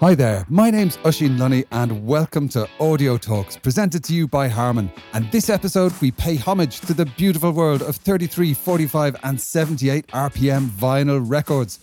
Hi there, my name's Oisín Lunny and welcome to Audio Talks presented to you by Harman. And this episode we pay homage to the beautiful world of 33, 45 and 78 RPM vinyl records.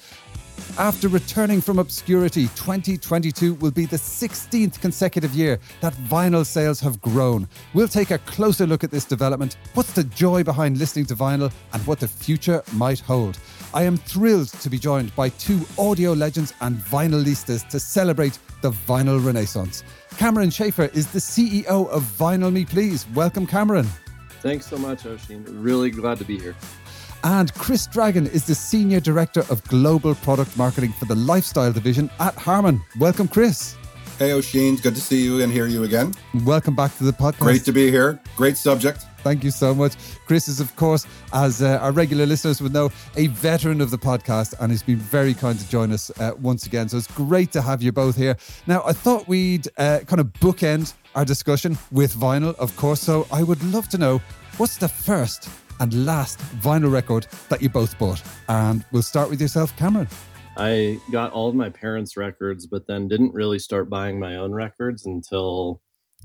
After returning from obscurity, 2022 will be the 16th consecutive year that vinyl sales have grown. We'll take a closer look at this development, what's the joy behind listening to vinyl, and what the future might hold. I am thrilled to be joined by two audio legends and vinylistas to celebrate the vinyl renaissance. Cameron Schaefer is the CEO of Vinyl Me Please. Welcome, Cameron. Thanks so much, Oisín. Really glad to be here. And Chris Dragon is the Senior Director of Global Product Marketing for the Lifestyle Division at Harman. Welcome, Chris. Hey, Oisín. Good to see you and hear you again. Welcome back to the podcast. Great to be here. Great subject. Thank you so much. Chris is, of course, as uh, our regular listeners would know, a veteran of the podcast and he's been very kind to join us uh, once again. So it's great to have you both here. Now, I thought we'd uh, kind of bookend our discussion with vinyl, of course. So I would love to know what's the first and last vinyl record that you both bought? And we'll start with yourself, Cameron. I got all of my parents' records, but then didn't really start buying my own records until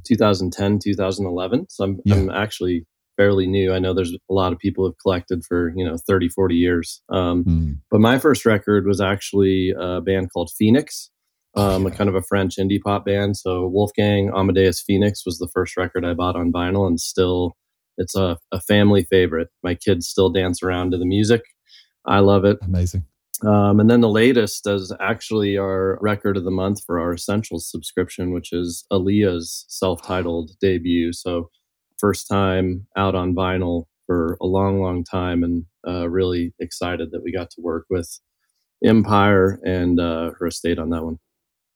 2010, 2011. So I'm, yeah. I'm actually fairly new. I know there's a lot of people who've collected for, you know, 30, 40 years. Um, mm. But my first record was actually a band called Phoenix, um, a kind of a French indie pop band. So Wolfgang Amadeus Phoenix was the first record I bought on vinyl and still it's a, a family favorite. My kids still dance around to the music. I love it. Amazing. Um, and then the latest is actually our record of the month for our Essentials subscription, which is Aaliyah's self titled debut. So, first time out on vinyl for a long, long time, and uh, really excited that we got to work with Empire and uh, her estate on that one.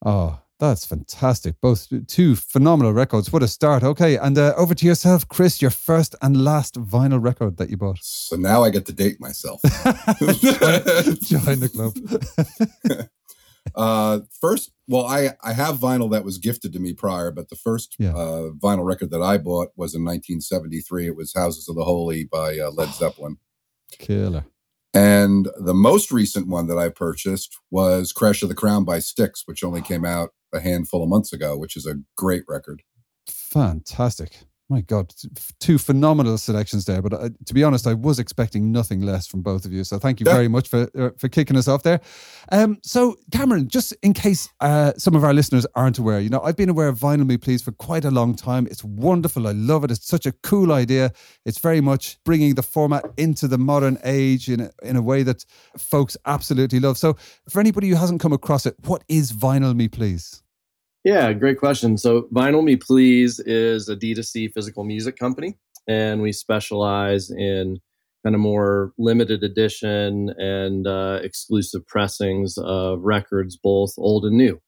Oh, that's fantastic. Both two phenomenal records. What a start. Okay. And uh, over to yourself, Chris, your first and last vinyl record that you bought. So now I get to date myself. Join the club. uh, first, well, I, I have vinyl that was gifted to me prior, but the first yeah. uh, vinyl record that I bought was in 1973. It was Houses of the Holy by uh, Led Zeppelin. Killer. And the most recent one that I purchased was Crash of the Crown by Styx, which only came out a handful of months ago, which is a great record. Fantastic my God, two phenomenal selections there. But uh, to be honest, I was expecting nothing less from both of you. So thank you very much for uh, for kicking us off there. Um, so Cameron, just in case uh, some of our listeners aren't aware, you know, I've been aware of Vinyl Me Please for quite a long time. It's wonderful. I love it. It's such a cool idea. It's very much bringing the format into the modern age in a, in a way that folks absolutely love. So for anybody who hasn't come across it, what is Vinyl Me Please? Yeah, great question. So, Vinyl Me Please is a D2C physical music company, and we specialize in kind of more limited edition and uh, exclusive pressings of records, both old and new.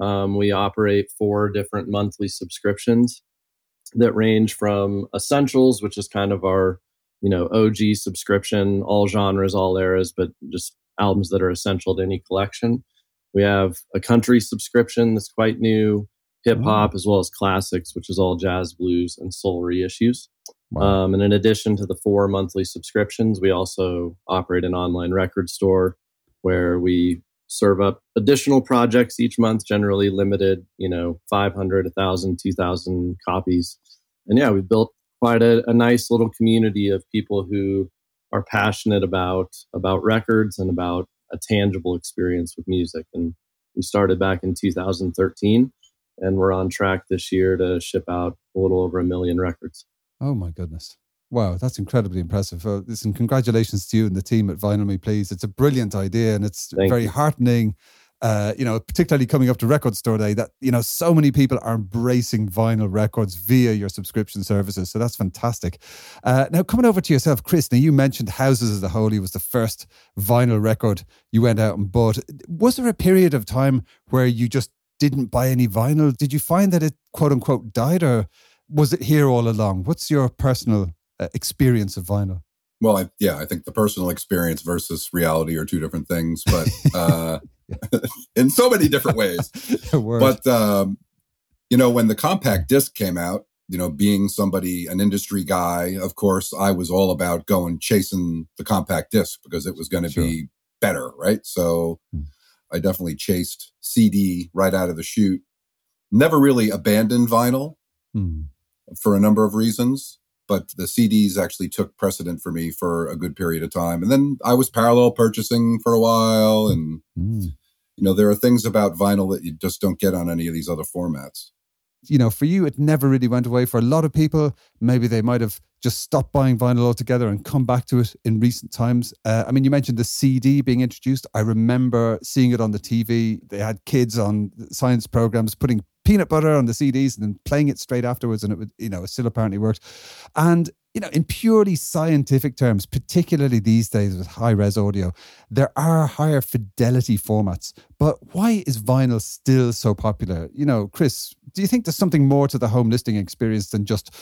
Um, we operate four different monthly subscriptions that range from Essentials, which is kind of our you know OG subscription, all genres, all eras, but just albums that are essential to any collection we have a country subscription that's quite new, hip hop, oh. as well as classics, which is all jazz, blues, and soul reissues. Wow. Um, and in addition to the four monthly subscriptions, we also operate an online record store where we serve up additional projects each month, generally limited, you know, 500, 1,000, 2,000 copies. And yeah, we've built quite a, a nice little community of people who are passionate about about records and about a tangible experience with music. And we started back in 2013, and we're on track this year to ship out a little over a million records. Oh my goodness. Wow, that's incredibly impressive. Uh, listen, congratulations to you and the team at Vinyl Me Please. It's a brilliant idea and it's Thank very you. heartening uh, you know, particularly coming up to Record Store Day, that you know, so many people are embracing vinyl records via your subscription services. So that's fantastic. Uh, now, coming over to yourself, Chris. Now, you mentioned Houses of the Holy was the first vinyl record you went out and bought. Was there a period of time where you just didn't buy any vinyl? Did you find that it quote unquote died, or was it here all along? What's your personal uh, experience of vinyl? Well, I, yeah, I think the personal experience versus reality are two different things, but uh, in so many different ways. but um, you know, when the compact disc came out, you know, being somebody an industry guy, of course, I was all about going chasing the compact disc because it was going to sure. be better, right? So. Hmm. I definitely chased CD right out of the chute. Never really abandoned vinyl hmm. for a number of reasons, but the CDs actually took precedent for me for a good period of time. And then I was parallel purchasing for a while. And, mm. you know, there are things about vinyl that you just don't get on any of these other formats you know, for you, it never really went away. For a lot of people, maybe they might have just stopped buying vinyl altogether and come back to it in recent times. Uh, I mean, you mentioned the CD being introduced. I remember seeing it on the TV. They had kids on science programs putting peanut butter on the CDs and then playing it straight afterwards, and it would, you know, it still apparently worked. And you know, in purely scientific terms, particularly these days with high res audio, there are higher fidelity formats. But why is vinyl still so popular? You know, Chris, do you think there's something more to the home listening experience than just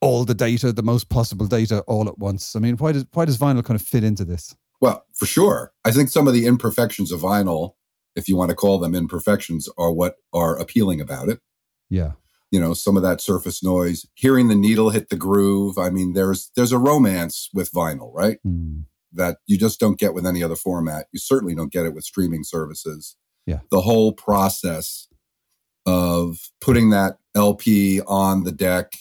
all the data, the most possible data all at once? I mean, why does why does vinyl kind of fit into this? Well, for sure. I think some of the imperfections of vinyl, if you want to call them imperfections, are what are appealing about it. Yeah. You know some of that surface noise hearing the needle hit the groove. I mean there's there's a romance with vinyl right? Mm. that you just don't get with any other format. You certainly don't get it with streaming services. Yeah. The whole process of putting that lp on the deck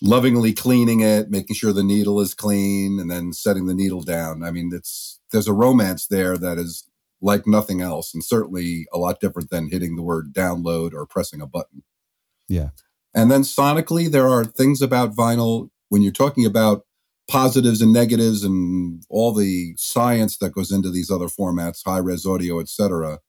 lovingly cleaning it making sure the needle is clean and then setting the needle down. I mean it's there's a romance there that is like nothing else and certainly a lot different than hitting the word download or pressing a button yeah. And then sonically, there are things about vinyl when you're talking about positives and negatives and all the science that goes into these other formats, high res audio, etc.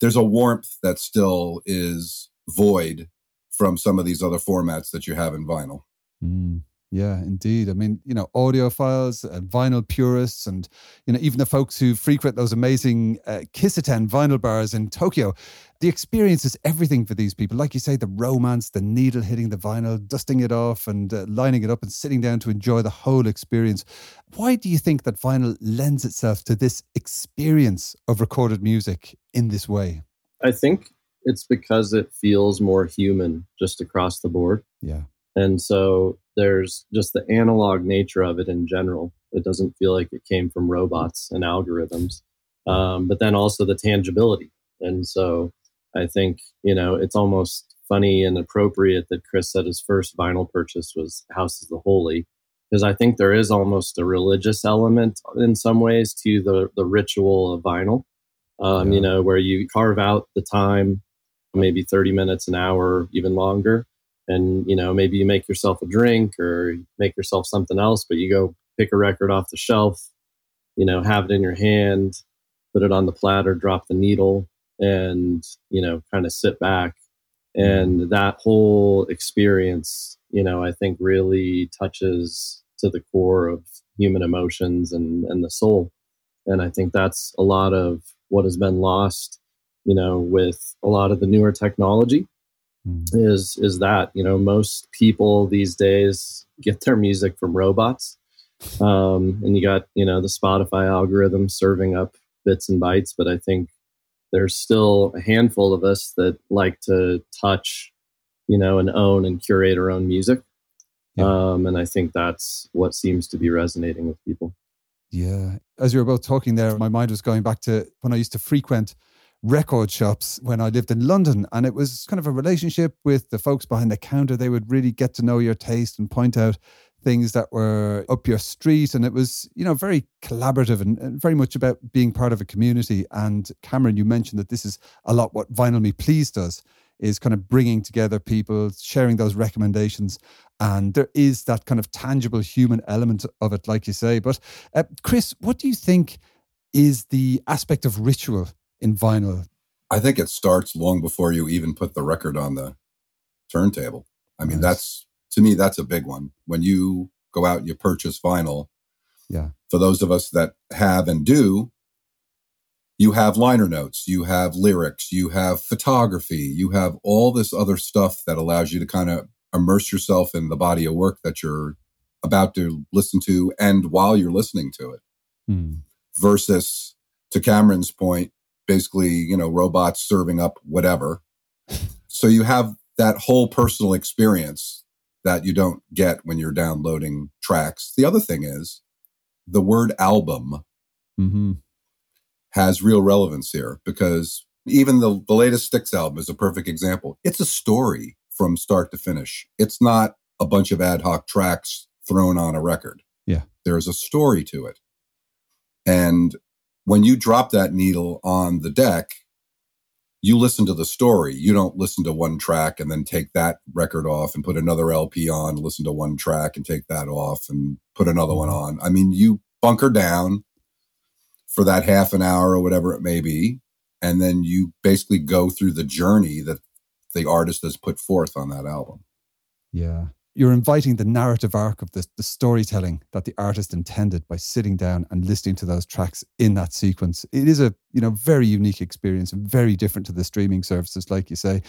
There's a warmth that still is void from some of these other formats that you have in vinyl. Mm. Yeah, indeed. I mean, you know, audiophiles and vinyl purists, and you know, even the folks who frequent those amazing uh, Kissaten vinyl bars in Tokyo. The experience is everything for these people. Like you say, the romance, the needle hitting the vinyl, dusting it off, and uh, lining it up, and sitting down to enjoy the whole experience. Why do you think that vinyl lends itself to this experience of recorded music in this way? I think it's because it feels more human just across the board. Yeah. And so there's just the analog nature of it in general. It doesn't feel like it came from robots and algorithms. Um, but then also the tangibility. And so I think, you know, it's almost funny and appropriate that Chris said his first vinyl purchase was House of the Holy, because I think there is almost a religious element in some ways to the, the ritual of vinyl, um, yeah. you know, where you carve out the time, maybe 30 minutes, an hour, even longer, and you know maybe you make yourself a drink or make yourself something else but you go pick a record off the shelf you know have it in your hand put it on the platter drop the needle and you know kind of sit back. And mm-hmm. that whole experience you know i think really touches to the core of human emotions and and the soul. And i think that's a lot of what has been lost you know with a lot of the newer technology. Is is that you know most people these days get their music from robots. Um, and you got you know the spotify algorithm serving up bits and bytes but i think there's still a handful of us that like to touch you know and own and curate our own music. Yeah. um, and i think that's what seems to be resonating with people. Yeah. As you were both talking there my mind was going back to when i used to frequent record shops when I lived in London. And it was kind of a relationship with the folks behind the counter. They would really get to know your taste and point out things that were up your street. And it was, you know, very collaborative and, and, very much about being part of a community. And Cameron, you mentioned that this is a lot what Vinyl Me Please does is kind of bringing together people, sharing those recommendations. And there is that kind of tangible human element of it, like you say. But uh, Chris, what do you think is the aspect of ritual in vinyl? I think it starts long before you even put the record on the turntable. I mean, nice. that's to me, that's a big one. When you go out and you purchase vinyl, yeah. For those of us that have and do, you have liner notes, you have lyrics, you have photography, you have all this other stuff that allows you to kind of immerse yourself in the body of work that you're about to listen to and while you're listening to it. Mm. Versus to Cameron's point, basically, you know, robots serving up whatever. so you have that whole personal experience that you don't get when you're downloading tracks. The other thing is the word album mm-hmm. has real relevance here because even the, the latest Styx album is a perfect example. It's a story from start to finish. It's not a bunch of ad hoc tracks thrown on a record. Yeah. There's a story to it. And when you drop that needle on the deck, you listen to the story. You don't listen to one track and then take that record off and put another LP on, listen to one track and take that off and put another one on. I mean, you bunker down for that half an hour or whatever it may be. And then you basically go through the journey that the artist has put forth on that album. Yeah you're inviting the narrative arc of the, the storytelling that the artist intended by sitting down and listening to those tracks in that sequence. It is a you know very unique experience very different to the streaming services, like you say.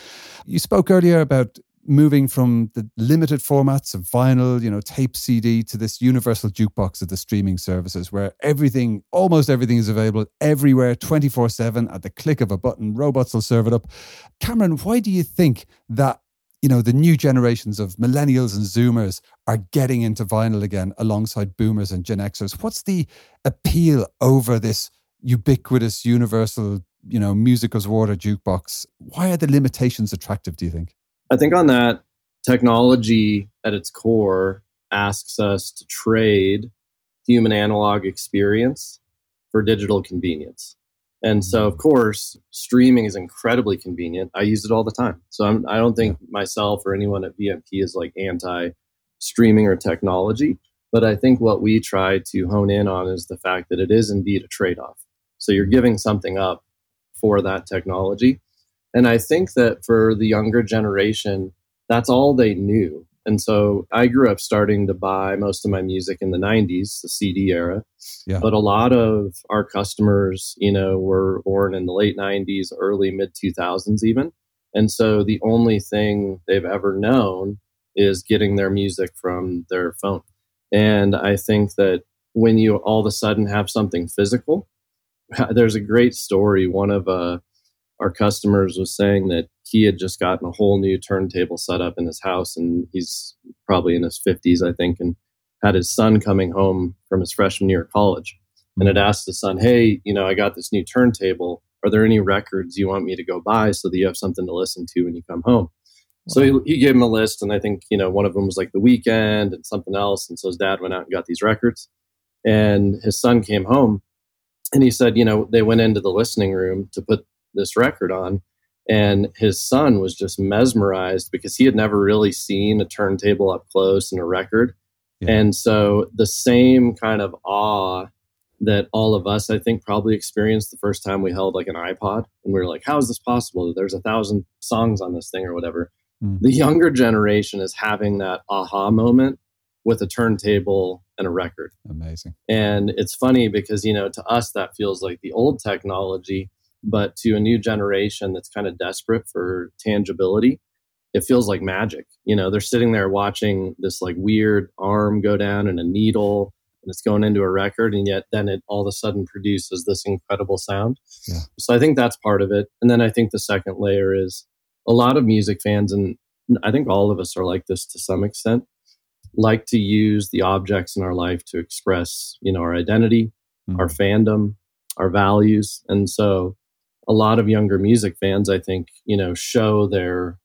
You spoke earlier about moving from the limited formats of vinyl, you know, tape CD to this universal jukebox of the streaming services where everything, almost everything is available everywhere 24 7 at the click of a button. Robots will serve it up. Cameron, why do you think that you know, the new generations of millennials and Zoomers are getting into vinyl again alongside boomers and Gen Xers. What's the appeal over this ubiquitous, universal, you know, music as water jukebox? Why are the limitations attractive, do you think? I think on that, technology at its core asks us to trade human analog experience for digital convenience. And so, mm-hmm. of course, streaming is incredibly convenient. I use it all the time. So I'm, I do not think myself or anyone at VMP is like anti streaming or technology. But I think what we try to hone in on is the fact that it is indeed a trade off. So you're giving something up for that technology. And I think that for the younger generation, that's all they knew. And so I grew up starting to buy most of my music in the 90s, the CD era. Yeah. But a lot of our customers, you know, were born in the late 90s, early mid 2000s even. And so the only thing they've ever known is getting their music from their phone. And I think that when you all of a sudden have something physical, there's a great story. One of uh, our customers was saying that he had just gotten a whole new turntable set up in his house and he's probably in his 50s i think and had his son coming home from his freshman year of college and had asked his son hey you know i got this new turntable. Are there any records you want me to go buy so that you have something to listen to when you come home? So he, he gave him a list and i think you know one of them was like the Weeknd and something else and so his dad went out and got these records and his son came home and he said you know they went into the listening room to put this record on and his son was just mesmerized because he had never really seen a turntable up close and a record. Yeah. And so the same kind of awe that all of us, I think, probably experienced the first time we held like an iPod and we were like, how is this possible? There's a thousand songs on this thing or whatever. Mm. The younger generation is having that aha moment with a turntable and a record. Amazing. And it's funny because, you know, to us, that feels like the old technology but to a new generation that's kind of desperate for tangibility it feels like magic you know they're sitting there watching this like weird arm go down and a needle and it's going into a record and yet then it all of a sudden produces this incredible sound yeah. so i think that's part of it and then i think the second layer is a lot of music fans and i think all of us are like this to some extent like to use the objects in our life to express you know our identity mm-hmm. our fandom our values and so a lot of younger music fans, I think, you know, show their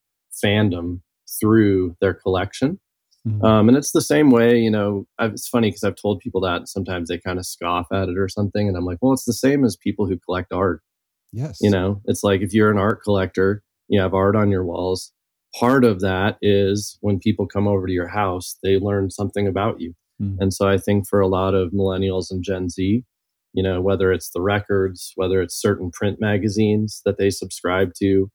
fandom through their collection. Mm-hmm. Um, and it's the same way, you know, I've, it's funny because I've told people that sometimes they kind of scoff at it or something. And I'm like, well, it's the same as people who collect art. Yes. You know, it's like if you're an art collector, you have art on your walls. Part of that is when people come over to your house, they learn something about you. Mm-hmm. And so I think for a lot of millennials and Gen Z, you know whether it's the records whether it's certain print magazines that they subscribe to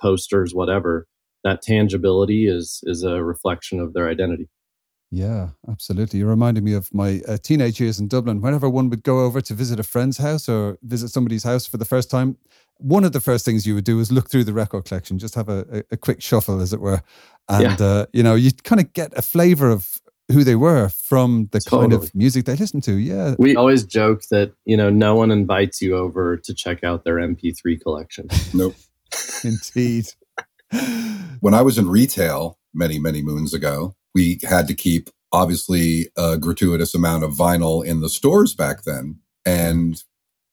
posters whatever that tangibility is is a reflection of their identity. Yeah absolutely. You're reminding me of my uh, teenage years in dublin. Whenever one would go over to visit a friend's house or visit somebody's house for the first time one of the first things you would do is look through the record collection just have a, a, a quick shuffle as it were. And yeah. uh, you know you kind of get a flavor of who they were from the totally. kind of music they listened to. Yeah. We always joke that, you know, no one invites you over to check out their MP3 collection. Nope. Indeed. when I was in retail many, many moons ago, we had to keep obviously a gratuitous amount of vinyl in the stores back then. And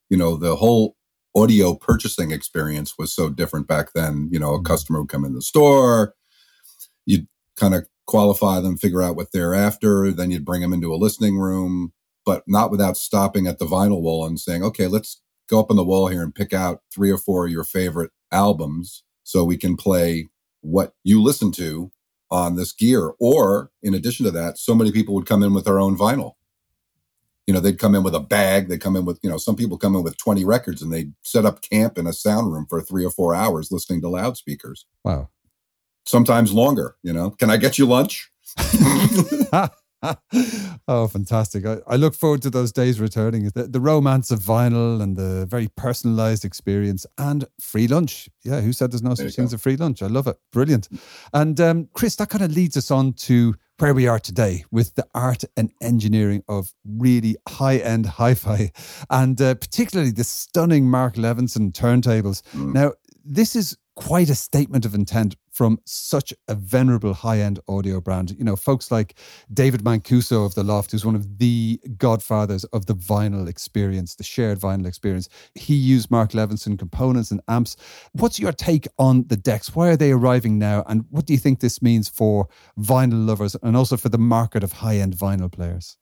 you know, the whole audio purchasing experience was so different back then. You know, a mm-hmm. customer would come in the store, you'd kind of qualify them, figure out what they're after, then you'd bring them into a listening room, but not without stopping at the vinyl wall and saying, okay, let's go up on the wall here and pick out three or four of your favorite albums so we can play what you listen to on this gear. Or in addition to that, so many people would come in with their own vinyl. You know, they'd come in with a bag. They come in with, you know, some people come in with 20 records and they set up camp in a sound room for three or four hours listening to loudspeakers. Wow. Sometimes longer, you know. Can I get you lunch? oh, fantastic. I, I, look forward to those days returning. The, the romance of vinyl and the very personalized experience and free lunch. Yeah, who said there's no such thing as a free lunch? I love it. Brilliant. And um, Chris, that kind of leads us on to where we are today with the art and engineering of really high end hi fi and uh, particularly the stunning Mark Levinson turntables. Mm. Now, this is quite a statement of intent from such a venerable high-end audio brand. You know, folks like David Mancuso of The Loft, who's one of the godfathers of the vinyl experience, the shared vinyl experience. He used Mark Levinson components and amps. What's your take on the decks? Why are they arriving now? And what do you think this means for vinyl lovers and also for the market of high-end vinyl players?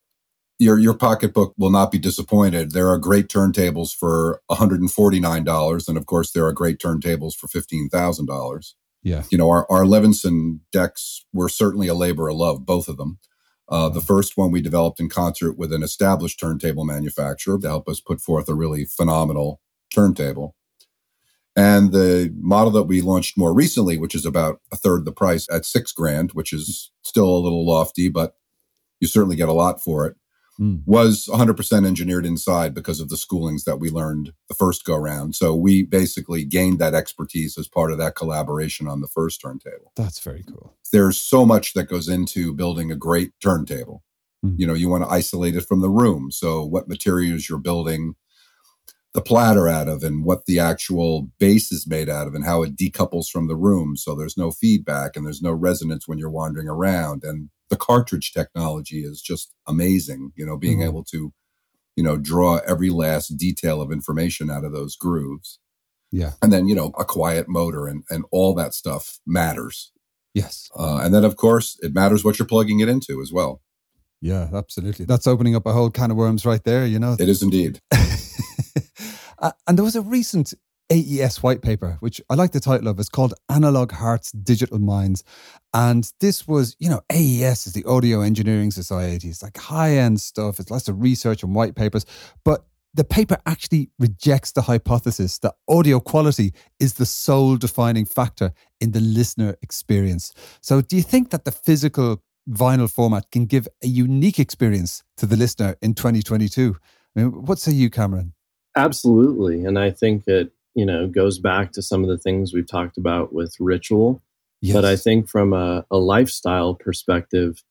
Your your pocketbook will not be disappointed. There are great turntables for $149 and of course there are great turntables for $15,000. Yeah. You know, our our Levinson decks were certainly a labor of love, both of them. Uh, the first one we developed in concert with an established turntable manufacturer to help us put forth a really phenomenal turntable. And the model that we launched more recently, which is about a third the price at six grand, which is still a little lofty, but you certainly get a lot for it, mm. was 100% engineered inside because of the schoolings that we learned the first go round. So we basically gained that expertise as part of that collaboration on the first turntable. That's very cool. There's so much that goes into building a great turntable. Mm. You know, you want to isolate it from the room. So what materials you're building the platter out of and what the actual base is made out of and how it decouples from the room so there's no feedback and there's no resonance when you're wandering around and the cartridge technology is just amazing. You know, being mm-hmm. able to, you know, draw every last detail of information out of those grooves. Yeah. And then, you know, a quiet motor and, and all that stuff matters. Yes. Uh, and then, of course, it matters what you're plugging it into as well. Yeah, absolutely. That's opening up a whole can of worms right there, you know. It is indeed. uh, and there was a recent AES white paper, which I like the title of. It's called Analog Hearts Digital Minds. And this was, you know, AES is the Audio Engineering Society. It's like high end stuff. It's lots of research and white papers. But the paper actually rejects the hypothesis that audio quality is the sole defining factor in the listener experience. So, do you think that the physical vinyl format can give a unique experience to the listener in 2022? I mean, what say you, Cameron? Absolutely. And I think that you know goes back to some of the things we've talked about with ritual yes. but i think from a, a lifestyle perspective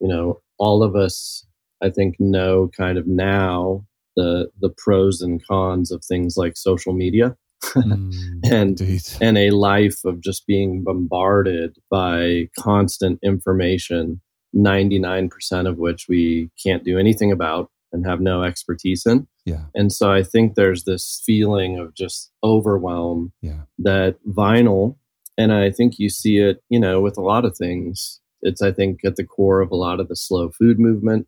you know all of us i think know kind of now the the pros and cons of things like social media mm, and indeed. and a life of just being bombarded by constant information 99% of which we can't do anything about and have no expertise in yeah. And so I think there's this feeling of just overwhelm yeah. that vinyl, and I think you see it, you know, with a lot of things. It's, I think, at the core of a lot of the slow food movement.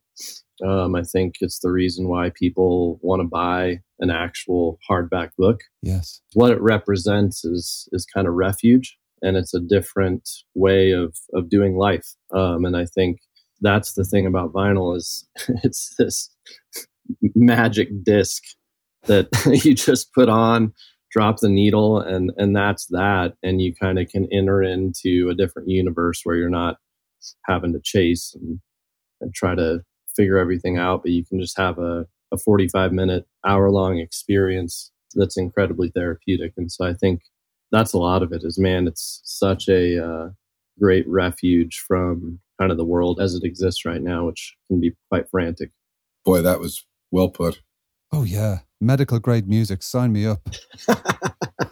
Um, I think it's the reason why people want to buy an actual hardback book. Yes. What it represents is is kind of refuge, and it's a different way of of doing life. Um, and I think that's the thing about vinyl is it's this magic disc that you just put on drop the needle and and that's that. And you kind of can enter into a different universe where you're not having to chase and, and try to figure everything out but you can just have a, a 45 minute hour long experience that's incredibly therapeutic. And so i think that's a lot of it is man it's such a uh, great refuge from kind of the world as it exists right now which can be quite frantic boy that was well put. Oh yeah, medical grade music. Sign me up.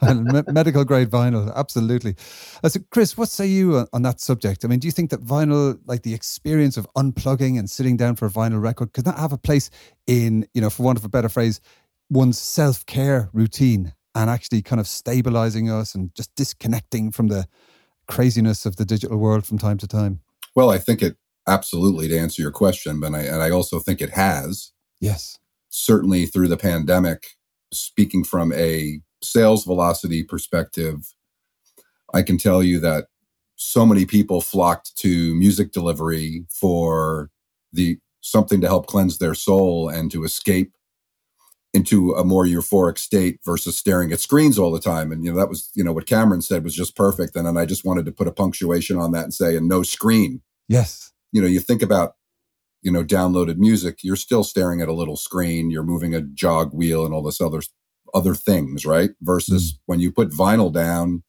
medical grade vinyl, absolutely. Uh, so, Chris, what say you on, on, that subject? I mean, do you think that vinyl, like the experience of unplugging and sitting down for a vinyl record, could that have a place in, you know, for want of a better phrase, one's self care routine and actually kind of stabilizing us and just disconnecting from the craziness of the digital world from time to time? Well, I think it absolutely to answer your question, but I, and I also think it has. Yes. Certainly through the pandemic, speaking from a sales velocity perspective, I can tell you that so many people flocked to music delivery for the something to help cleanse their soul and to escape into a more euphoric state versus staring at screens all the time. And you know that was you know what Cameron said was just perfect. And then I just wanted to put a punctuation on that and say and no screen. Yes. You know you think about you know downloaded music, you're still staring at a little screen. You're moving a jog wheel and all this other other things, right? Versus mm. when you put vinyl down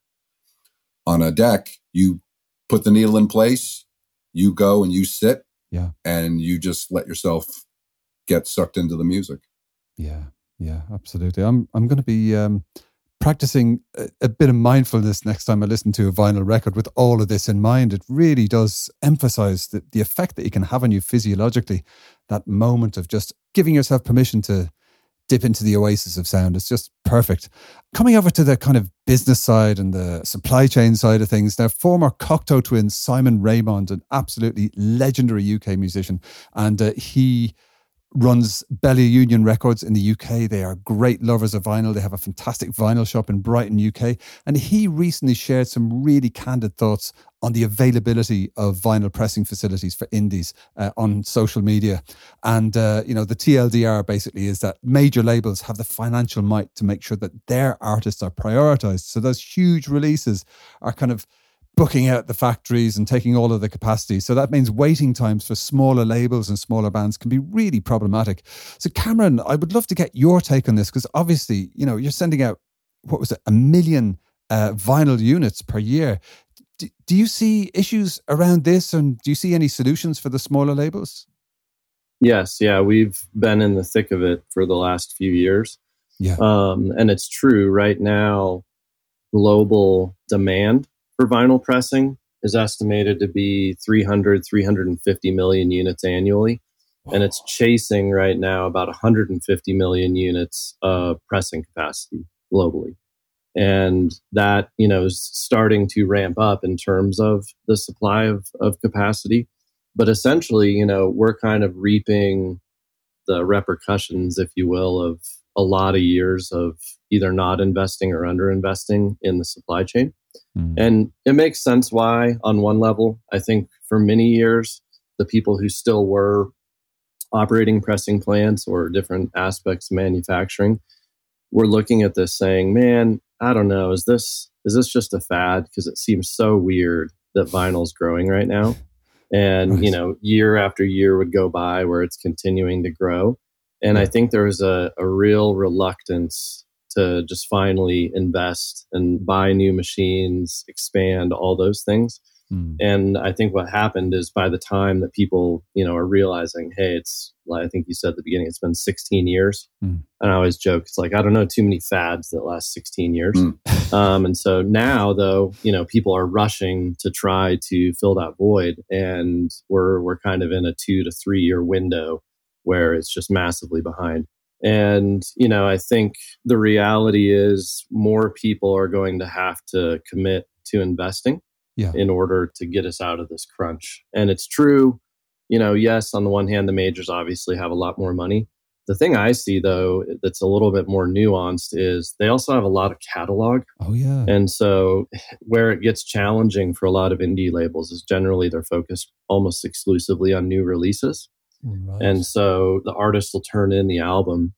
on a deck, you put the needle in place, you go and you sit, yeah, and you just let yourself get sucked into the music. Yeah, yeah, absolutely. I'm I'm going to be um, practicing a, a, bit of mindfulness next time I listen to a vinyl record with all of this in mind. It really does emphasize the, the effect that you can have on you physiologically. That moment of just giving yourself permission to dip into the oasis of sound. It's just perfect. Coming over to the kind of business side and the supply chain side of things, now former Cocteau twin Simon Raymonde, an absolutely legendary UK musician, and uh, he runs Bella Union Records in the UK. They are great lovers of vinyl. They have a fantastic vinyl shop in Brighton, UK. And he recently shared some really candid thoughts on the availability of vinyl pressing facilities for indies uh, on social media. And, uh, you know, the TLDR basically is that major labels have the financial might to make sure that their artists are prioritized. So those huge releases are kind of booking out the factories and taking all of the capacity. So that means waiting times for smaller labels and smaller bands can be really problematic. So Cameron, I would love to get your take on this because obviously, you know, you're sending out what was it, a million uh, vinyl units per year. D- do you see issues around this, and do you see any solutions for the smaller labels? Yes, yeah, we've been in the thick of it for the last few years. Yeah, um, and it's true right now. Global demand for vinyl pressing is estimated to be 300, 350 million units annually. And it's chasing right now about 150 million units of pressing capacity globally. And that, you know, is starting to ramp up in terms of the supply of, of capacity. But essentially, you know, we're kind of reaping the repercussions, if you will, of a lot of years of either not investing or underinvesting in the supply chain. Mm. And it makes sense why, on one level. I think for many years, the people who still were operating pressing plants or different aspects of manufacturing were looking at this saying, man, I don't know, is this is this just a fad? Because it seems so weird that vinyl's growing right now. And, right. you know, year after year would go by where it's continuing to grow. And I think there was a, a real reluctance to just finally invest and buy new machines, expand all those things. Mm. And I think what happened is by the time that people, you know, are realizing, hey, it's like I think you said at the beginning, it's been 16 years. Mm. And I always joke, it's like I don't know too many fads that last 16 years. Mm. um, and so now, though, you know, people are rushing to try to fill that void, and we're we're kind of in a two to three year window where it's just massively behind. And, you know, I think the reality is more people are going to have to commit to investing yeah. in order to get us out of this crunch. And it's true, you know, yes, on the one hand, the majors obviously have a lot more money. The thing I see, though, that's a little bit more nuanced is they also have a lot of catalog. Oh, yeah. And so, where it gets challenging for a lot of indie labels is generally they're focused almost exclusively on new releases. Right. And so the artist will turn in the album.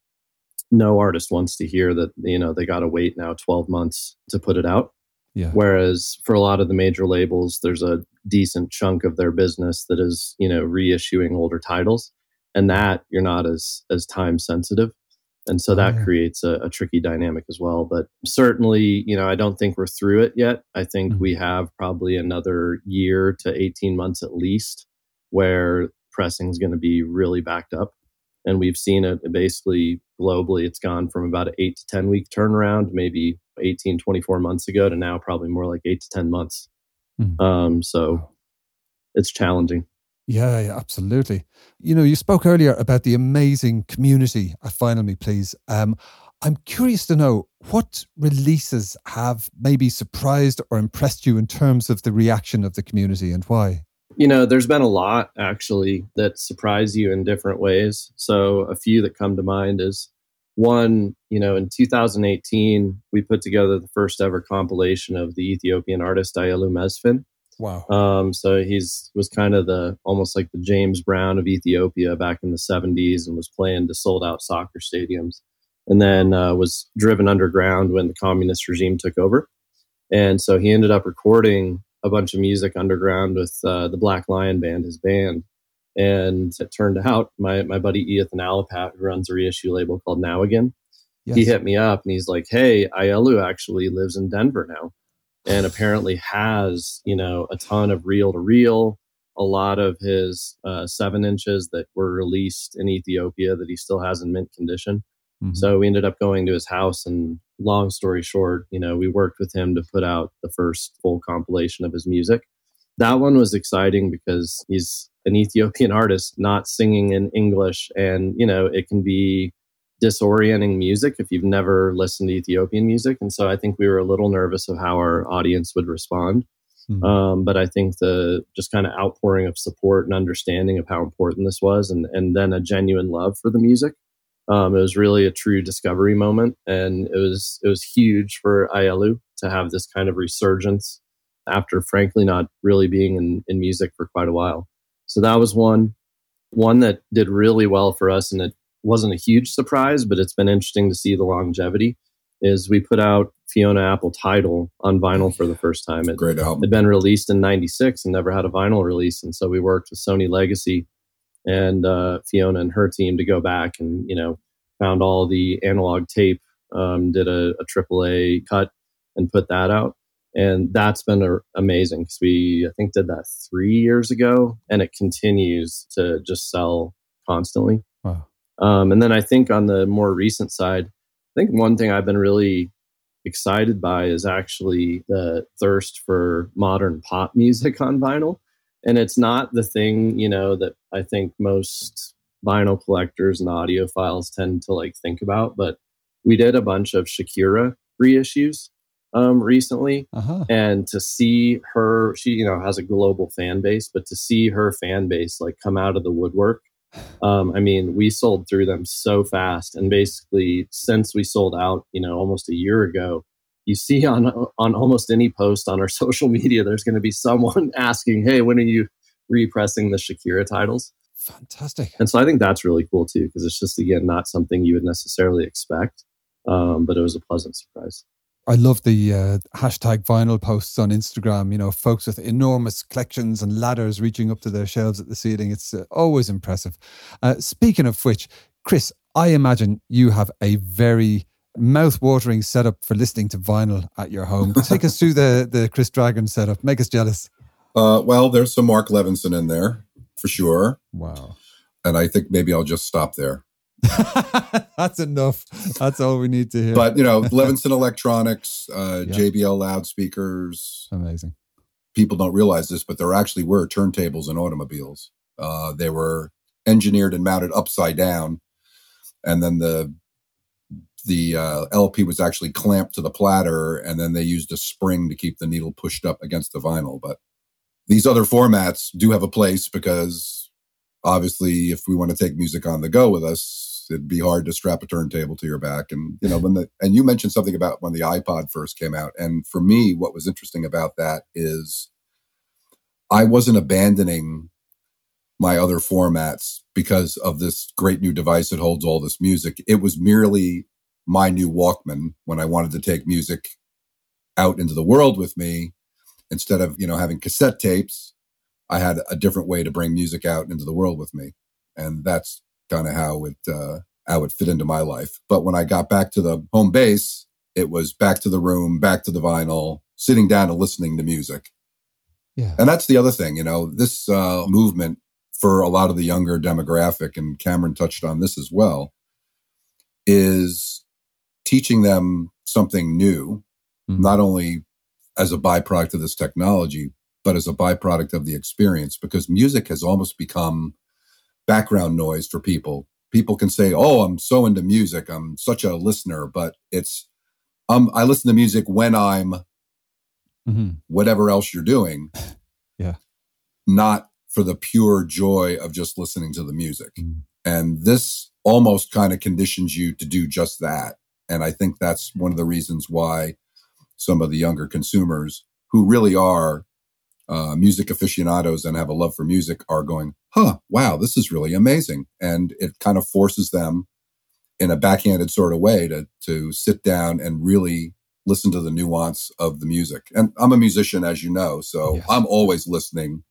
No artist wants to hear that, you know, they got to wait now 12 months to put it out. Yeah. Whereas for a lot of the major labels, there's a decent chunk of their business that is, you know, reissuing older titles. And that you're not as as time sensitive. And so that oh, yeah. creates a, a, tricky dynamic as well. But certainly, you know, I don't think we're through it yet. I think mm-hmm. we have probably another year to 18 months at least where pressing is going to be really backed up. And we've seen it basically globally. It's gone from about an eight to 10 week turnaround, maybe 18, 24 months ago, to now probably more like eight to 10 months. Mm-hmm. Um, so it's challenging. Yeah, yeah, absolutely. You know, you spoke earlier about the amazing community at Vinyl Me Please. Um, I'm curious to know what releases have maybe surprised or impressed you in terms of the reaction of the community and why? You know, there's been a lot actually that surprise you in different ways. So, a few that come to mind is one, you know, in 2018, we put together the first ever compilation of the Ethiopian artist Ayalew Mesfin. Wow. Um, so he's was kind of the almost like the James Brown of Ethiopia back in the 70s and was playing to sold out soccer stadiums and then uh, was driven underground when the communist regime took over. And so he ended up recording a bunch of music underground with uh, the Black Lion Band, his band. And it turned out my, my buddy Eothen Alapatt, who runs a reissue label called Now Again, yes. he hit me up and he's like, Hey, Ayalew actually lives in Denver now and apparently has, you know, a ton of reel to reel, a lot of his uh, seven inches that were released in Ethiopia that he still has in mint condition. Mm-hmm. So we ended up going to his house, and long story short, you know, we worked with him to put out the first full compilation of his music. That one was exciting because he's an Ethiopian artist, not singing in English, and you know, it can be disorienting music if you've never listened to Ethiopian music. And so I think we were a little nervous of how our audience would respond. Mm-hmm. Um, but I think the just kind of outpouring of support and understanding of how important this was, and and then a genuine love for the music um, it was really a true discovery moment, and it was it was huge for Ayalew to have this kind of resurgence after, frankly, not really being in, in music for quite a while. So that was one one that did really well for us, and it wasn't a huge surprise, but it's been interesting to see the longevity. Is we put out Fiona Apple Tidal on vinyl for the first time. It great album. It had been released in '96 and never had a vinyl release, and so we worked with Sony Legacy and uh, Fiona and her team to go back and you know found all the analog tape, um, did a, a AAA cut and put that out, and that's been a, amazing because we I think did that three years ago, and it continues to just sell constantly. Wow. Um, and then I think on the more recent side, I think one thing I've been really excited by is actually the thirst for modern pop music on vinyl and it's not the thing you know that i think most vinyl collectors and audiophiles tend to like think about but we did a bunch of shakira reissues um, recently uh-huh. and to see her she you know has a global fan base but to see her fan base like come out of the woodwork um, i mean we sold through them so fast and basically since we sold out you know almost a year ago you see on on almost any post on our social media, there's going to be someone asking, "Hey, when are you repressing the Shakira titles?" Fantastic. And so I think that's really cool too, because it's just again not something you would necessarily expect, um, but it was a pleasant surprise. I love the uh, hashtag vinyl posts on Instagram. You know, folks with enormous collections and ladders reaching up to their shelves at the ceiling. It's uh, always impressive. Uh, speaking of which, Chris, I imagine you have a very mouth-watering setup for listening to vinyl at your home. Take us through the the Chris Dragon setup. Make us jealous. Uh, well, there's some Mark Levinson in there for sure. Wow. And I think maybe I'll just stop there. That's enough. That's all we need to hear. But you know, Levinson Electronics, uh, yeah. JBL loudspeakers. Amazing. People don't realize this, but there actually were turntables in automobiles. Uh, they were engineered and mounted upside down, and then the the uh, LP was actually clamped to the platter, and then they used a spring to keep the needle pushed up against the vinyl. But these other formats do have a place because obviously, if we want to take music on the go with us, it'd be hard to strap a turntable to your back. And you know, when the and you mentioned something about when the iPod first came out, and for me, what was interesting about that is I wasn't abandoning my other formats because of this great new device that holds all this music. It was merely my new Walkman when I wanted to take music out into the world with me. Instead of, you know, having cassette tapes, I had a different way to bring music out into the world with me. And that's kind of how it, uh, how it fit into my life. But when I got back to the home base, it was back to the room, back to the vinyl, sitting down and listening to music. Yeah. And that's the other thing, you know, this uh, movement for a lot of the younger demographic, and Cameron touched on this as well, is teaching them something new, mm-hmm. not only as a byproduct of this technology, but as a byproduct of the experience because music has almost become background noise for people. People can say, "Oh, I'm so into music. I'm such a listener," but it's um, I listen to music when I'm mm-hmm. whatever else you're doing. yeah. Not for the pure joy of just listening to the music. Mm. And this almost kind of conditions you to do just that. And I think that's one of the reasons why some of the younger consumers who really are uh, music aficionados and have a love for music are going, huh, wow, this is really amazing. And it kind of forces them in a backhanded sort of way to, to sit down and really listen to the nuance of the music. And I'm a musician, as you know, so yes. I'm always listening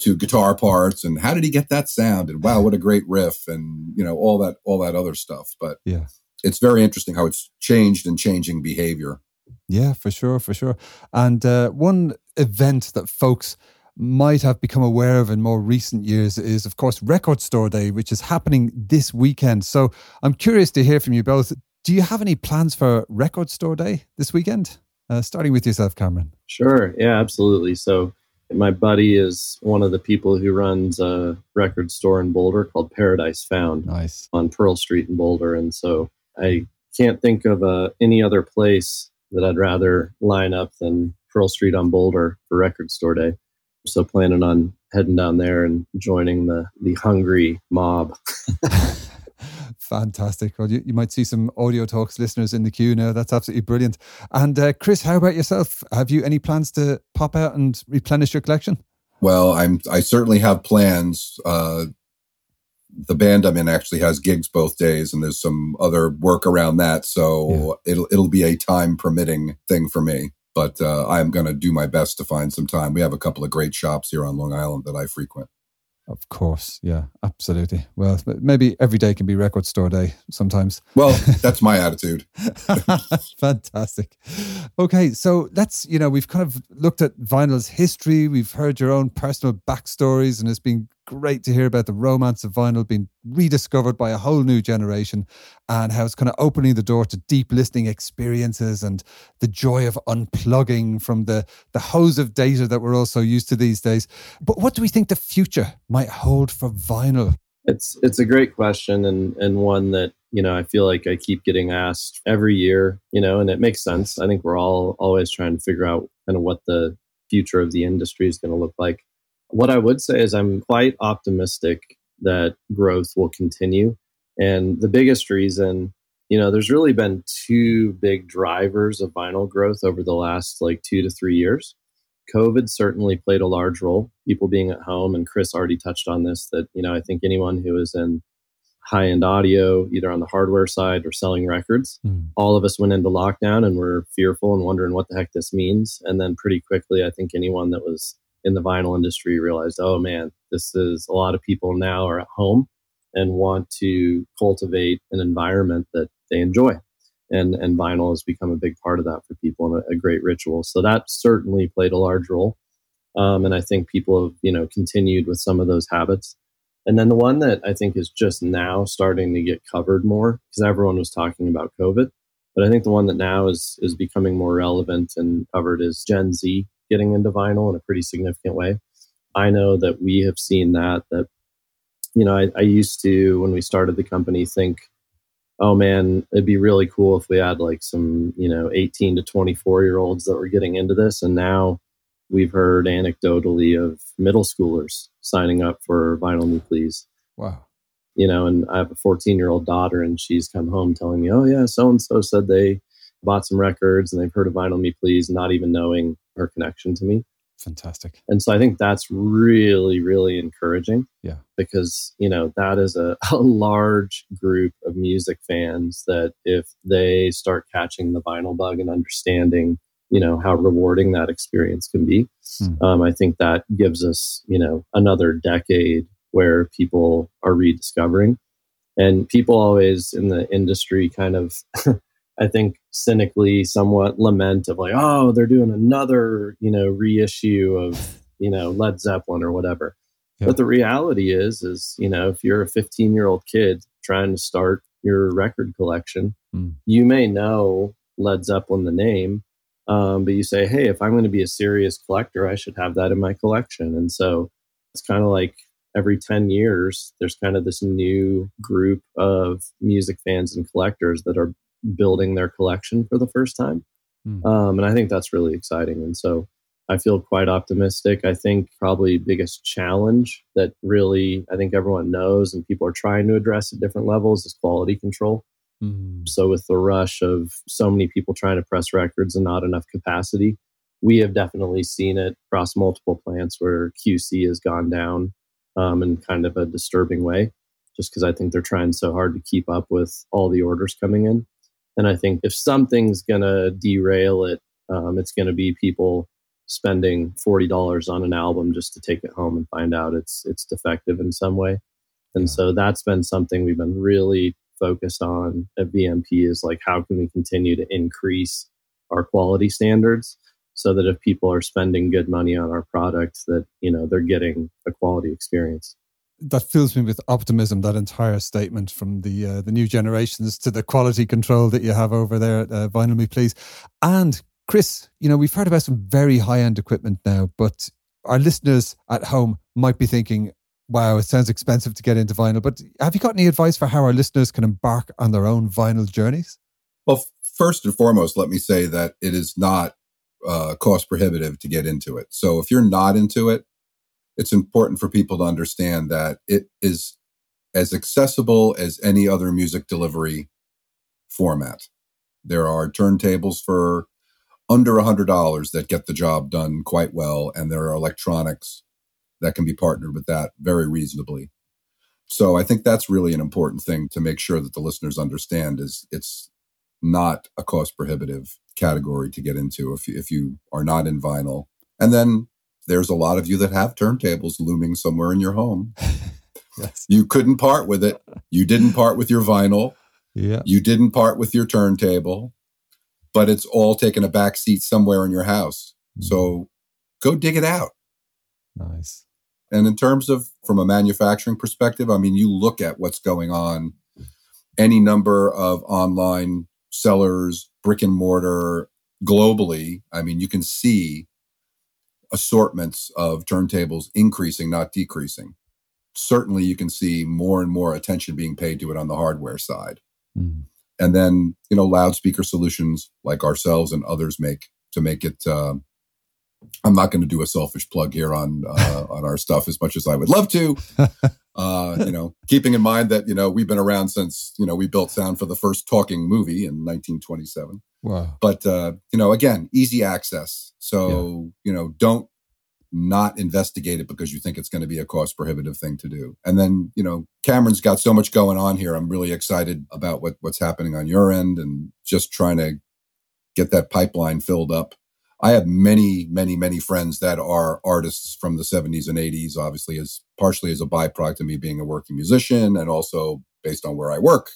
to guitar parts and how did he get that sound and wow, what a great riff and you know all that all that other stuff. But yeah, it's very interesting how it's changed and changing behavior. Yeah, for sure, for sure. And uh, one event that folks might have become aware of in more recent years is, of course, Record Store Day, which is happening this weekend. So I'm curious to hear from you both. Do you have any plans for Record Store Day this weekend? Uh, starting with yourself, Cameron. Sure. Yeah, absolutely. So my buddy is one of the people who runs a record store in Boulder called Paradise Found. Nice. On Pearl Street in Boulder. And so I can't think of uh, any other place that I'd rather line up than Pearl Street on Boulder for Record Store Day. So planning on heading down there and joining the the hungry mob. Fantastic. Well, you, you might see some audio talks listeners in the queue now. That's absolutely brilliant. And uh, Chris, how about yourself? Have you any plans to pop out and replenish your collection? Well, I'm I certainly have plans. Uh, the band I'm in actually has gigs both days, and there's some other work around that. So yeah. it'll it'll be a time permitting thing for me. But uh, I'm going to do my best to find some time. We have a couple of great shops here on Long Island that I frequent. Of course, yeah, absolutely. Well, maybe every day can be record store day sometimes. Well, that's my attitude. Fantastic. Okay, so let's, you know, we've kind of looked at vinyl's history, we've heard your own personal backstories, and it's been great to hear about the romance of vinyl being rediscovered by a whole new generation and how it's kind of opening the door to deep listening experiences and the joy of unplugging from the, the hose of data that we're all so used to these days. But what do we think the future might hold for vinyl? It's it's a great question and and one that you know I feel like I keep getting asked every year. You know, and it makes sense. I think we're all always trying to figure out kind of what the future of the industry is going to look like. What I would say is I'm quite optimistic that growth will continue. And the biggest reason, you know, there's really been two big drivers of vinyl growth over the last like two to three years. COVID certainly played a large role, people being at home. And Chris already touched on this that, you know, I think anyone who is in high end audio, either on the hardware side or selling records, mm. all of us went into lockdown and were fearful and wondering what the heck this means. And then pretty quickly, I think anyone that was in the vinyl industry realized, oh man, this is a lot of people now are at home and want to cultivate an environment that they enjoy. And, and vinyl has become a big part of that for people and a, a great ritual. So that certainly played a large role. Um, and I think people have, you know, continued with some of those habits. And then the one that I think is just now starting to get covered more because everyone was talking about COVID. But I think the one that now is is becoming more relevant and covered is Gen Z getting into vinyl in a pretty significant way. I know that we have seen that, that, you know, I, I used to, when we started the company, think, oh man, it'd be really cool if we had like some, you know, 18 to 24 year olds that were getting into this. And now we've heard anecdotally of middle schoolers signing up for Vinyl Me Please. Wow. You know, and I have a 14 year old daughter, and she's come home telling me, oh, yeah, so and so said they bought some records and they've heard of Vinyl Me Please, not even knowing her connection to me. Fantastic. And so I think that's really, really encouraging. Yeah. Because, you know, that is a, a large group of music fans that if they start catching the vinyl bug and understanding, you know, how rewarding that experience can be, hmm. um, I think that gives us, you know, another decade where people are rediscovering. And people always in the industry kind of I think cynically somewhat lament of like, oh, they're doing another, you know, reissue of, you know, Led Zeppelin or whatever. Yeah. But the reality is, is, you know, if you're a 15 year old kid trying to start your record collection, mm. you may know Led Zeppelin, the name, Um, but you say, hey, if I'm going to be a serious collector, I should have that in my collection. And so it's kind of like every 10 years, there's kind of this new group of music fans and collectors that are building their collection for the first time. Mm. Um, and I think that's really exciting. And so I feel quite optimistic. I think probably biggest challenge that really I think everyone knows and people are trying to address at different levels is quality control. Mm. So with the rush of so many people trying to press records and not enough capacity, we have definitely seen it across multiple plants where QC has gone down um, in kind of a disturbing way, just because I think they're trying so hard to keep up with all the orders coming in. And I think if something's going to derail it, um, it's going to be people spending forty dollars on an album just to take it home and find out it's it's defective in some way. And yeah. so that's been something we've been really focused on at VMP is like how can we continue to increase our quality standards so that if people are spending good money on our products that you know they're getting a quality experience that fills me with optimism. That entire statement from the uh, the new generations to the quality control that you have over there at uh, Vinyl Me Please, and Chris. You know we've heard about some very high end equipment now, but our listeners at home might be thinking, "Wow, it sounds expensive to get into vinyl." But have you got any advice for how our listeners can embark on their own vinyl journeys? Well, first and foremost, let me say that it is not uh, cost prohibitive to get into it. So if you're not into it, it's important for people to understand that it is as accessible as any other music delivery format. There are turntables for under $100 that get the job done quite well, and there are electronics that can be partnered with that very reasonably. So I think that's really an important thing to make sure that the listeners understand is it's not a cost prohibitive category to get into if you, if you are not in vinyl. And then there's a lot of you that have turntables looming somewhere in your home. yes. You couldn't part with it. You didn't part with your vinyl. Yeah. You didn't part with your turntable, but it's all taken a back seat somewhere in your house. Mm-hmm. So go dig it out. Nice. And in terms of from a manufacturing perspective, I mean, you look at what's going on, any number of online sellers, brick and mortar globally. I mean, you can see assortments of turntables increasing, not decreasing. Certainly, you can see more and more attention being paid to it on the hardware side. Mm. And then, you know, loudspeaker solutions like ourselves and others make to make it. Uh, I'm not going to do a selfish plug here on uh, on our stuff as much as I would love to. Uh, you know, keeping in mind that you know we've been around since you know we built sound for the first talking movie in 1927. Wow! But uh, you know, again, easy access. So yeah. you know, don't not investigate it because you think it's going to be a cost prohibitive thing to do. And then you know, Cameron's got so much going on here. I'm really excited about what what's happening on your end and just trying to get that pipeline filled up I have many, many, many friends that are artists from the 70s and 80s, obviously, as partially as a byproduct of me being a working musician and also based on where I work.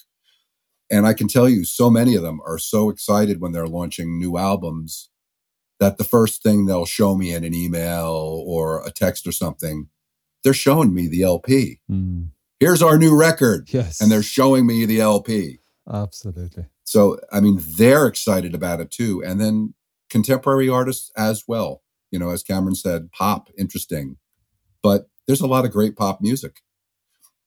And I can tell you, so many of them are so excited when they're launching new albums that the first thing they'll show me in an email or a text or something, they're showing me the LP. Mm. Here's our new record. Yes. And they're showing me the LP. Absolutely. So, I mean, they're excited about it too. And then contemporary artists as well. You know, as Cameron said, pop, interesting. But there's a lot of great pop music.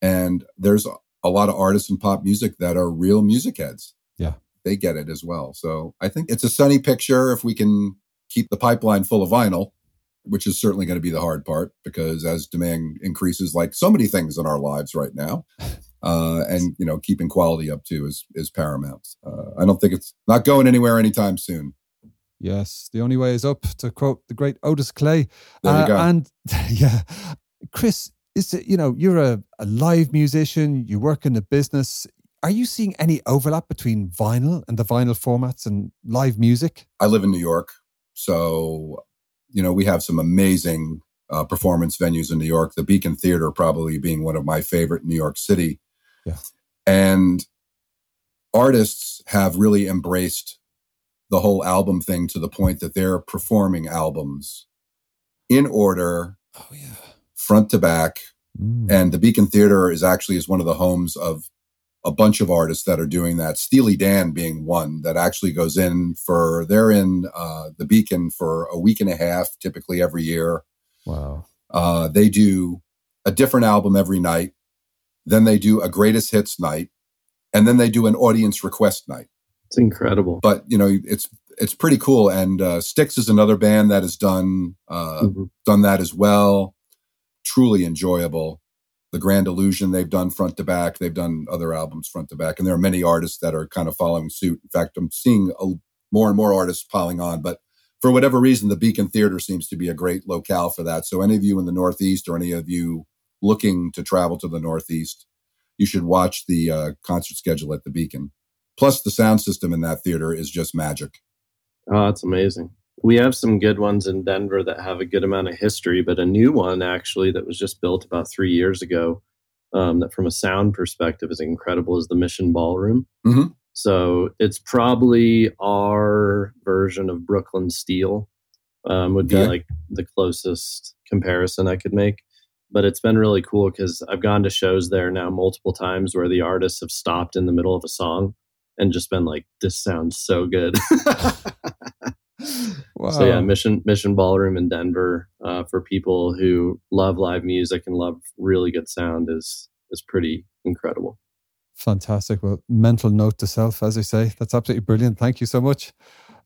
And there's a lot of artists in pop music that are real music heads. Yeah. They get it as well. So I think it's a sunny picture if we can keep the pipeline full of vinyl, which is certainly going to be the hard part because as demand increases, like so many things in our lives right now, uh, and you know, keeping quality up too is is paramount. Uh, I don't think it's not going anywhere anytime soon. Yes, the only way is up, to quote the great Otis Clay. There you uh, go. And yeah, Chris, is it, you know, you're a, a live musician, you work in the business. Are you seeing any overlap between vinyl and the vinyl formats and live music? I live in New York. So, you know, we have some amazing uh, performance venues in New York, the Beacon Theater probably being one of my favorite in New York City. Yeah. And artists have really embraced the whole album thing to the point that they're performing albums in order oh yeah front to back mm. and the beacon theater is actually is one of the homes of a bunch of artists that are doing that. Steely Dan being one that actually goes in for they're in uh, the Beacon for a week and a half, typically every year. Wow. Uh, they do a different album every night. Then they do a greatest hits night, and then they do an audience request night. It's incredible. But you know, it's it's pretty cool. And uh, Styx is another band that has done uh, mm-hmm. done that as well. Truly enjoyable. The Grand Illusion they've done front to back. They've done other albums front to back, and there are many artists that are kind of following suit. In fact, I'm seeing a, more and more artists piling on. But for whatever reason, the Beacon Theater seems to be a great locale for that. So any of you in the Northeast or any of you looking to travel to the Northeast, you should watch the uh, concert schedule at the Beacon. Plus, the sound system in that theater is just magic. Oh, that's amazing. We have some good ones in Denver that have a good amount of history, but a new one actually that was just built about three years ago, um, that from a sound perspective is incredible, is the Mission Ballroom. Mm-hmm. So it's probably our version of Brooklyn Steel, um, would be like the closest comparison I could make. But it's been really cool because I've gone to shows there now multiple times where the artists have stopped in the middle of a song and just been like, this sounds so good. wow. So yeah, Mission Mission Ballroom in Denver uh, for people who love live music and love really good sound is is pretty incredible. Fantastic. Well, mental note to self, as I say. That's absolutely brilliant. Thank you so much.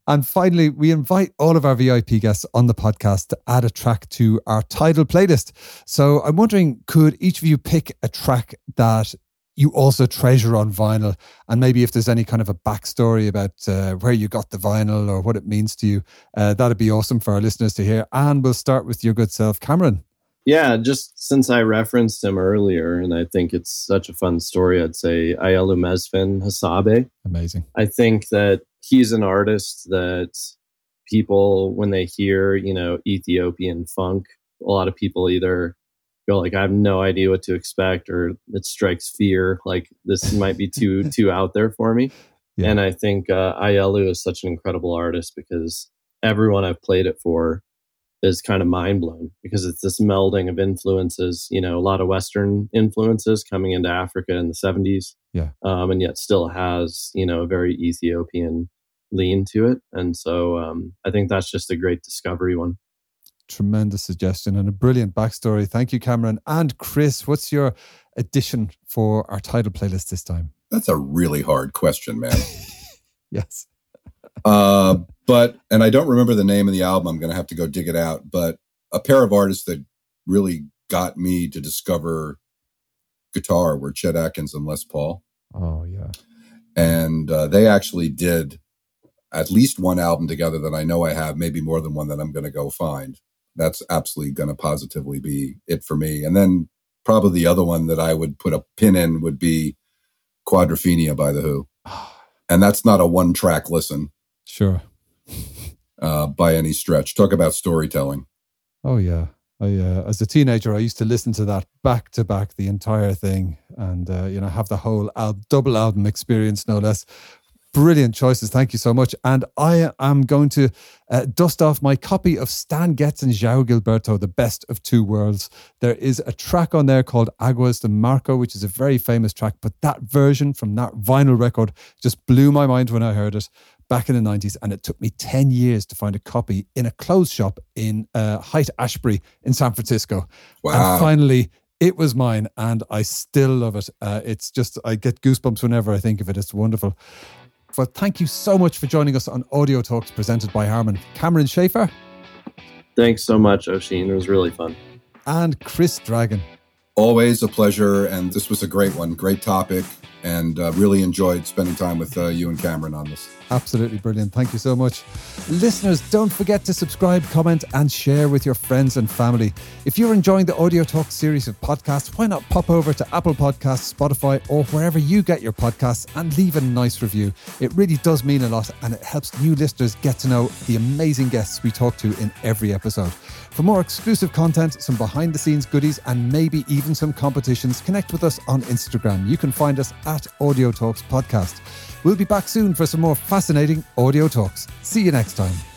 And finally, we invite all of our VIP guests on the podcast to add a track to our title playlist. So I'm wondering, could each of you pick a track that you also treasure on vinyl. And maybe if there's any kind of a backstory about uh, where you got the vinyl or what it means to you uh, that'd be awesome for our listeners to hear. And we'll start with your good self cameron. Yeah just since i referenced him earlier and i think it's such a fun story i'd say Ayalew Mesfin Hasabe amazing. I think that he's an artist that people when they hear you know ethiopian funk a lot of people either go like I have no idea what to expect or it strikes fear like this might be too too out there for me. Yeah. And I think uh, Ayalew is such an incredible artist because everyone I've played it for is kind of mind blown because it's this melding of influences, you know, a lot of Western influences coming into Africa in the 70s. Yeah. Um, and yet still has, you know, a very Ethiopian lean to it. And so um, I think that's just a great discovery one tremendous suggestion and a brilliant backstory. Thank you, Cameron. And Chris, what's your addition for our title playlist this time? That's a really hard question, man. yes. uh, but, and I don't remember the name of the album. I'm going to have to go dig it out. But a pair of artists that really got me to discover guitar were Chet Atkins and Les Paul. Oh, yeah. And uh, they actually did at least one album together that I know I have, maybe more than one that I'm going to go find that's absolutely going to positively be it for me. And then probably the other one that I would put a pin in would be Quadrophenia by The Who. And that's not a one track listen. Sure. uh, by any stretch. Talk about storytelling. Oh, yeah. I, uh, as a teenager, I used to listen to that back to back, the entire thing, and uh, you know have the whole al- double album experience, no less, Brilliant choices. Thank you so much. And I am going to uh, dust off my copy of Stan Getz and João Gilberto, The Best of Two Worlds. There is a track on there called Águas de Março, which is a very famous track, but that version from that vinyl record just blew my mind when I heard it back in the 90s. And it took me 10 years to find a copy in a clothes shop in uh, Haight Ashbury in San Francisco. Wow. And finally, it was mine and I still love it. Uh, it's just, I get goosebumps whenever I think of it. It's wonderful. Well, thank you so much for joining us on Audio Talks presented by Harman. Cameron Schaefer. Thanks so much, Oisín. It was really fun. And Chris Dragon. Always a pleasure. And this was a great one. Great topic and uh, really enjoyed spending time with uh, you and Cameron on this. Absolutely brilliant. Thank you so much. Listeners, don't forget to subscribe, comment, and share with your friends and family. If you're enjoying the Audio Talk series of podcasts, why not pop over to Apple Podcasts, Spotify, or wherever you get your podcasts and leave a nice review? It really does mean a lot and it helps new listeners get to know the amazing guests we talk to in every episode. For more exclusive content, some behind the scenes goodies, and maybe even some competitions, connect with us on Instagram. You can find us at Audio Talks Podcast. We'll be back soon for some more fascinating audio talks. See you next time.